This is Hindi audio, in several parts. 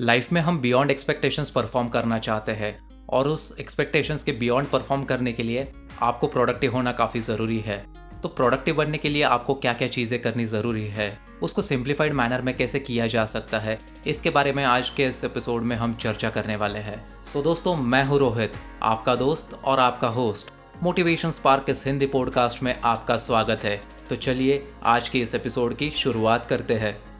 लाइफ में हम बियॉन्ड एक्सपेक्टेशंस परफॉर्म करना चाहते हैं और उस एक्सपेक्टेशंस के बियॉन्ड परफॉर्म करने के लिए आपको प्रोडक्टिव होना काफ़ी ज़रूरी है। तो प्रोडक्टिव बनने के लिए आपको क्या क्या चीज़ें करनी ज़रूरी है? उसको सिंप्लीफाइड मैनर में कैसे किया जा सकता है? इसके बारे में आज के इस एपिसोड में हम चर्चा करने वाले हैं। सो so, दोस्तों मैं हूँ रोहित आपका दोस्त और आपका होस्ट मोटिवेशन स्पार्क इस हिंदी पॉडकास्ट में आपका स्वागत है। तो चलिए आज के इस एपिसोड की शुरुआत करते हैं।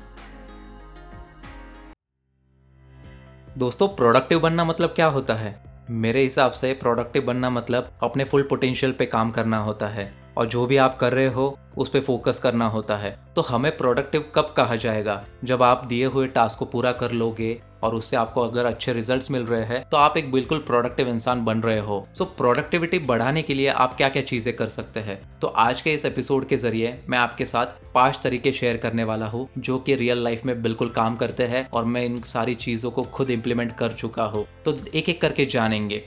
दोस्तों प्रोडक्टिव बनना मतलब क्या होता है? मेरे हिसाब से प्रोडक्टिव बनना मतलब अपने फुल पोटेंशियल पे काम करना होता है। और जो भी आप कर रहे हो उस पर फोकस करना होता है। तो हमें प्रोडक्टिव कब कहा जाएगा? जब आप दिए हुए टास्क को पूरा कर लोगे और उससे आपको अगर अच्छे रिजल्ट्स मिल रहे हैं तो आप एक बिल्कुल प्रोडक्टिव इंसान बन रहे हो। सो so, प्रोडक्टिविटी बढ़ाने के लिए आप क्या क्या चीज़ें कर सकते हैं? तो आज के इस एपिसोड के ज़रिए मैं आपके साथ पाँच तरीके शेयर करने वाला हूँ जो कि रियल लाइफ में बिल्कुल काम करते हैं और मैं इन सारी चीज़ों को खुद इम्प्लीमेंट कर चुका हूँ। तो एक एक करके जानेंगे।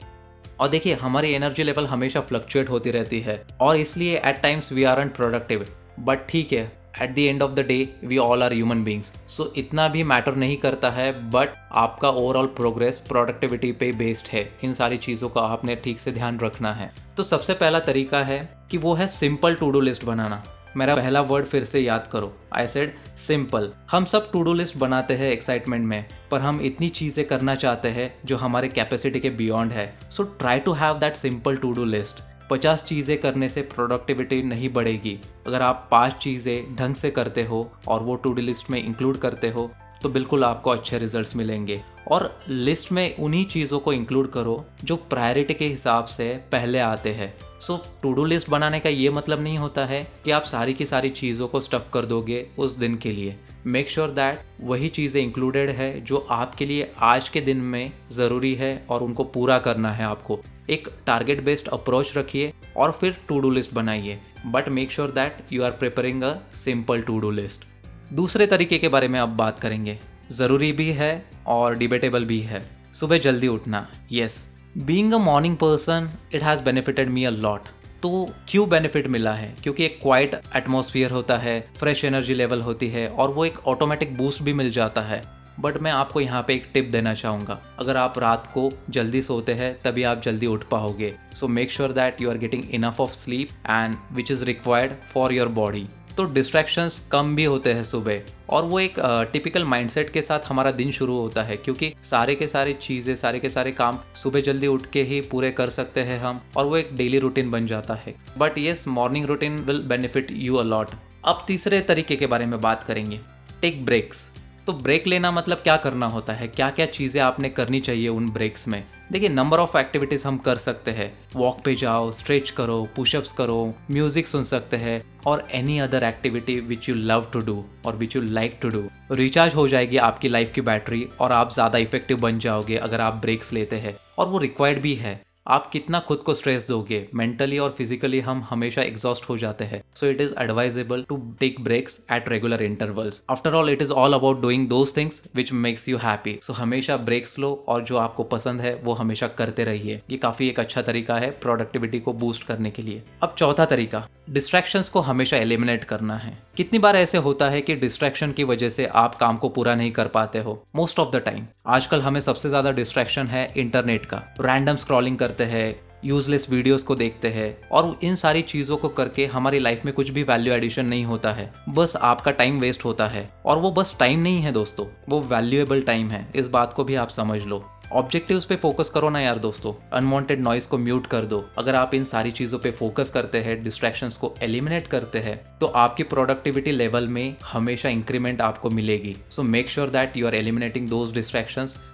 और देखिए, हमारी एनर्जी लेवल हमेशा फ्लक्चुएट होती रहती है और इसलिए at times we are productive but ठीक है at the end of the day we all are human beings so इतना भी मैटर नहीं करता है बट आपका ओवरऑल प्रोग्रेस प्रोडक्टिविटी पे बेस्ड है। इन सारी चीज़ों का आपने ठीक से ध्यान रखना है। तो सबसे पहला तरीका है कि वो है सिंपल टू डू लिस्ट बनाना। मेरा पहला वर्ड फिर से याद करो। आई सेड सिंपल हम सब टू डू लिस्ट बनाते हैं एक्साइटमेंट में, पर हम इतनी चीज़ें करना चाहते हैं जो हमारे कैपेसिटी के बियॉन्ड है। So try to have that simple to do list पचास चीज़ें करने से प्रोडक्टिविटी नहीं बढ़ेगी। अगर आप पाँच चीज़ें ढंग से करते हो और वो टू डू लिस्ट में इंक्लूड करते हो तो बिल्कुल आपको अच्छे रिजल्ट्स मिलेंगे। और लिस्ट में उन्हीं चीज़ों को इंक्लूड करो जो प्रायोरिटी के हिसाब से पहले आते हैं। सो टू डू लिस्ट बनाने का ये मतलब नहीं होता है कि आप सारी की सारी चीज़ों को स्टफ़ कर दोगे उस दिन के लिए। मेक श्योर दैट वही चीज़ें इंक्लूडेड है जो आपके लिए आज के दिन में ज़रूरी है और उनको पूरा करना है आपको। एक टारगेट बेस्ड अप्रोच रखिए और फिर टू डू लिस्ट बनाइए। But make sure that you are preparing a simple to do list दूसरे तरीके के बारे में अब बात करेंगे। ज़रूरी भी है और डिबेटेबल भी है। सुबह जल्दी उठना yes being a morning person it has benefited me a lot तो क्यों बेनिफिट मिला है? क्योंकि एक क्वाइट एटमोसफियर होता है फ्रेश एनर्जी लेवल होती है और वो एक ऑटोमेटिक बूस्ट भी मिल जाता है। बट मैं आपको यहाँ पे एक टिप देना चाहूँगा। अगर आप रात को जल्दी सोते हैं, तभी आप जल्दी उठ पाओगे। So make sure that you are getting enough of sleep and which is required for your body तो डिस्ट्रैक्शंस कम भी होते हैं सुबह। और वो एक टिपिकल माइंडसेट के साथ हमारा दिन शुरू होता है, क्योंकि सारे के सारे चीज़ें, सारे के सारे काम सुबह जल्दी उठ के ही पूरे कर सकते हैं हम, और वो एक डेली रूटीन बन जाता है। But yes morning routine will benefit you a lot अब तीसरे तरीके के बारे में बात करेंगे। टेक ब्रेक्स तो ब्रेक लेना मतलब क्या करना होता है? क्या क्या चीज़ें आपने करनी चाहिए उन ब्रेक्स में? देखिए नंबर ऑफ़ एक्टिविटीज़ हम कर सकते हैं। वॉक पे जाओ स्ट्रेच करो पुशअप्स करो म्यूज़िक सुन सकते हैं और any other activity which you love to do और which you like to do recharge हो जाएगी आपकी लाइफ की बैटरी और आप ज़्यादा इफ़ेक्टिव बन जाओगे अगर आप ब्रेक्स लेते हैं और वो रिक्वायर्ड भी है। आप कितना खुद को स्ट्रेस दोगे? मेंटली और फिजिकली हम हमेशा एग्जॉस्ट हो जाते हैं। So it is advisable to take breaks at regular intervals after all it is all about doing those things which makes you happy so हमेशा ब्रेक्स लो और जो आपको पसंद है, वो हमेशा करते रहिए। ये काफ़ी एक अच्छा तरीका है प्रोडक्टिविटी को बूस्ट करने के लिए। अब चौथा तरीका डिस्ट्रैक्शंस को हमेशा एलिमिनेट करना है। कितनी बार ऐसे होता है कि डिस्ट्रैक्शन की वजह से आप काम को पूरा नहीं कर पाते हो? मोस्ट ऑफ़ द टाइम आजकल हमें सबसे ज़्यादा डिस्ट्रैक्शन है इंटरनेट का। रैंडम स्क्रॉलिंग करते हैं यूजलेस वीडियोस को देखते हैं और इन सारी चीज़ों को करके हमारी लाइफ में कुछ भी वैल्यू एडिशन नहीं होता है। बस आपका टाइम वेस्ट होता है और वो बस टाइम नहीं है दोस्तों, वो वैल्यूएबल टाइम है। इस बात को भी आप समझ लो। ऑब्जेक्टिव्स पे फोकस करो ना यार दोस्तों। अनवांटेड नॉइस को म्यूट कर दो। अगर आप इन सारी चीज़ों पे फोकस करते हैं डिस्ट्रैक्शंस को एलिमिनेट करते हैं तो आपकी प्रोडक्टिविटी लेवल में हमेशा इंक्रीमेंट आपको मिलेगी। So make sure that you are eliminating those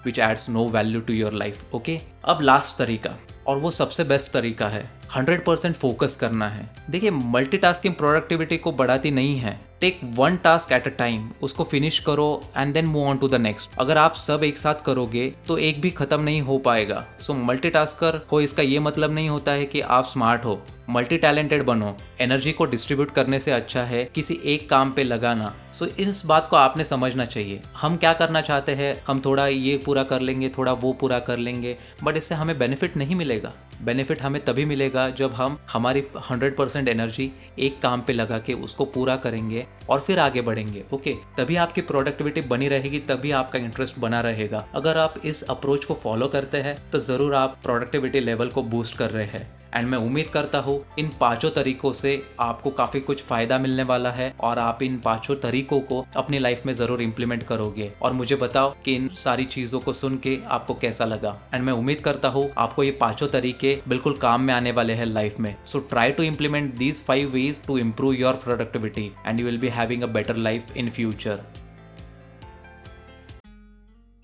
which adds no value to your life okay अब लास्ट तरीका। और वो सबसे बेस्ट तरीका है। 100% फोकस करना है। देखिए मल्टीटास्किंग प्रोडक्टिविटी को बढ़ाती नहीं है। Take one task at a time उसको फिनिश करो and then move on to the next अगर आप सब एक साथ करोगे तो एक भी खत्म नहीं हो पाएगा। सो मल्टीटास्कर हो इसका ये मतलब नहीं होता है कि आप स्मार्ट हो। मल्टी टैलेंटेड बनो। एनर्जी को डिस्ट्रीब्यूट करने से अच्छा है किसी एक काम पे लगाना। सो so, इस बात को आपने समझना चाहिए। हम क्या करना चाहते हैं? हम थोड़ा ये पूरा कर लेंगे थोड़ा वो पूरा कर लेंगे बट इससे हमें बेनिफिट नहीं मिलेगा। बेनिफिट हमें तभी मिलेगा जब हम हमारी 100% एनर्जी एक काम पे लगा के उसको पूरा करेंगे और फिर आगे बढ़ेंगे, ओके? तभी आपकी प्रोडक्टिविटी बनी रहेगी, तभी आपका इंटरेस्ट बना रहेगा। अगर आप इस अप्रोच को फॉलो करते हैं तो ज़रूर आप प्रोडक्टिविटी लेवल को बूस्ट कर रहे हैं। एंड मैं उम्मीद करता हूँ इन पाँचों तरीकों से आपको काफ़ी कुछ फ़ायदा मिलने वाला है और आप इन पाँचों तरीकों को अपनी लाइफ में ज़रूर इम्प्लीमेंट करोगे। और मुझे बताओ कि इन सारी चीज़ों को सुन के आपको कैसा लगा। एंड मैं उम्मीद करता हूँ आपको ये पाँचों तरीके बिल्कुल काम में आने वाले हैं लाइफ में। So try to implement these five ways to improve your productivity and you will be having a better life in future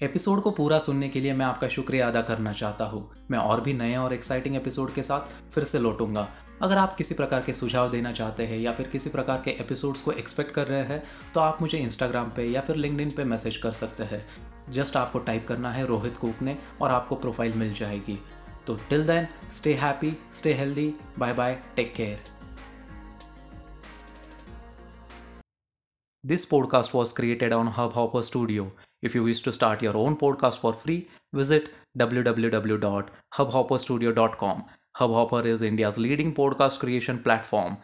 episode को पूरा सुनने के लिए मैं आपका शुक्रिया अदा करना चाहता हूँ। मैं और भी नए और एक्साइटिंग एपिसोड के साथ फिर से लौटूँगा। अगर आप किसी प्रकार के सुझाव देना चाहते हैं या फिर किसी प्रकार के एपिसोड्स को एक्सपेक्ट कर रहे हैं तो आप मुझे इंस्टाग्राम पे या फिर लिंकड पे मैसेज कर सकते हैं। जस्ट आपको टाइप करना है रोहित कोकने और आपको प्रोफ़ाइल मिल जाएगी। तो till then stay happy stay healthy bye bye take care this podcast was created on hub Hubhopper Studio. If you wish to start your own podcast for free, visit www.hubhopperstudio.com. Hubhopper is India's leading podcast creation platform.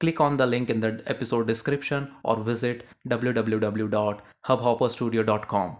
Click on the link in the episode description or visit www.hubhopperstudio.com.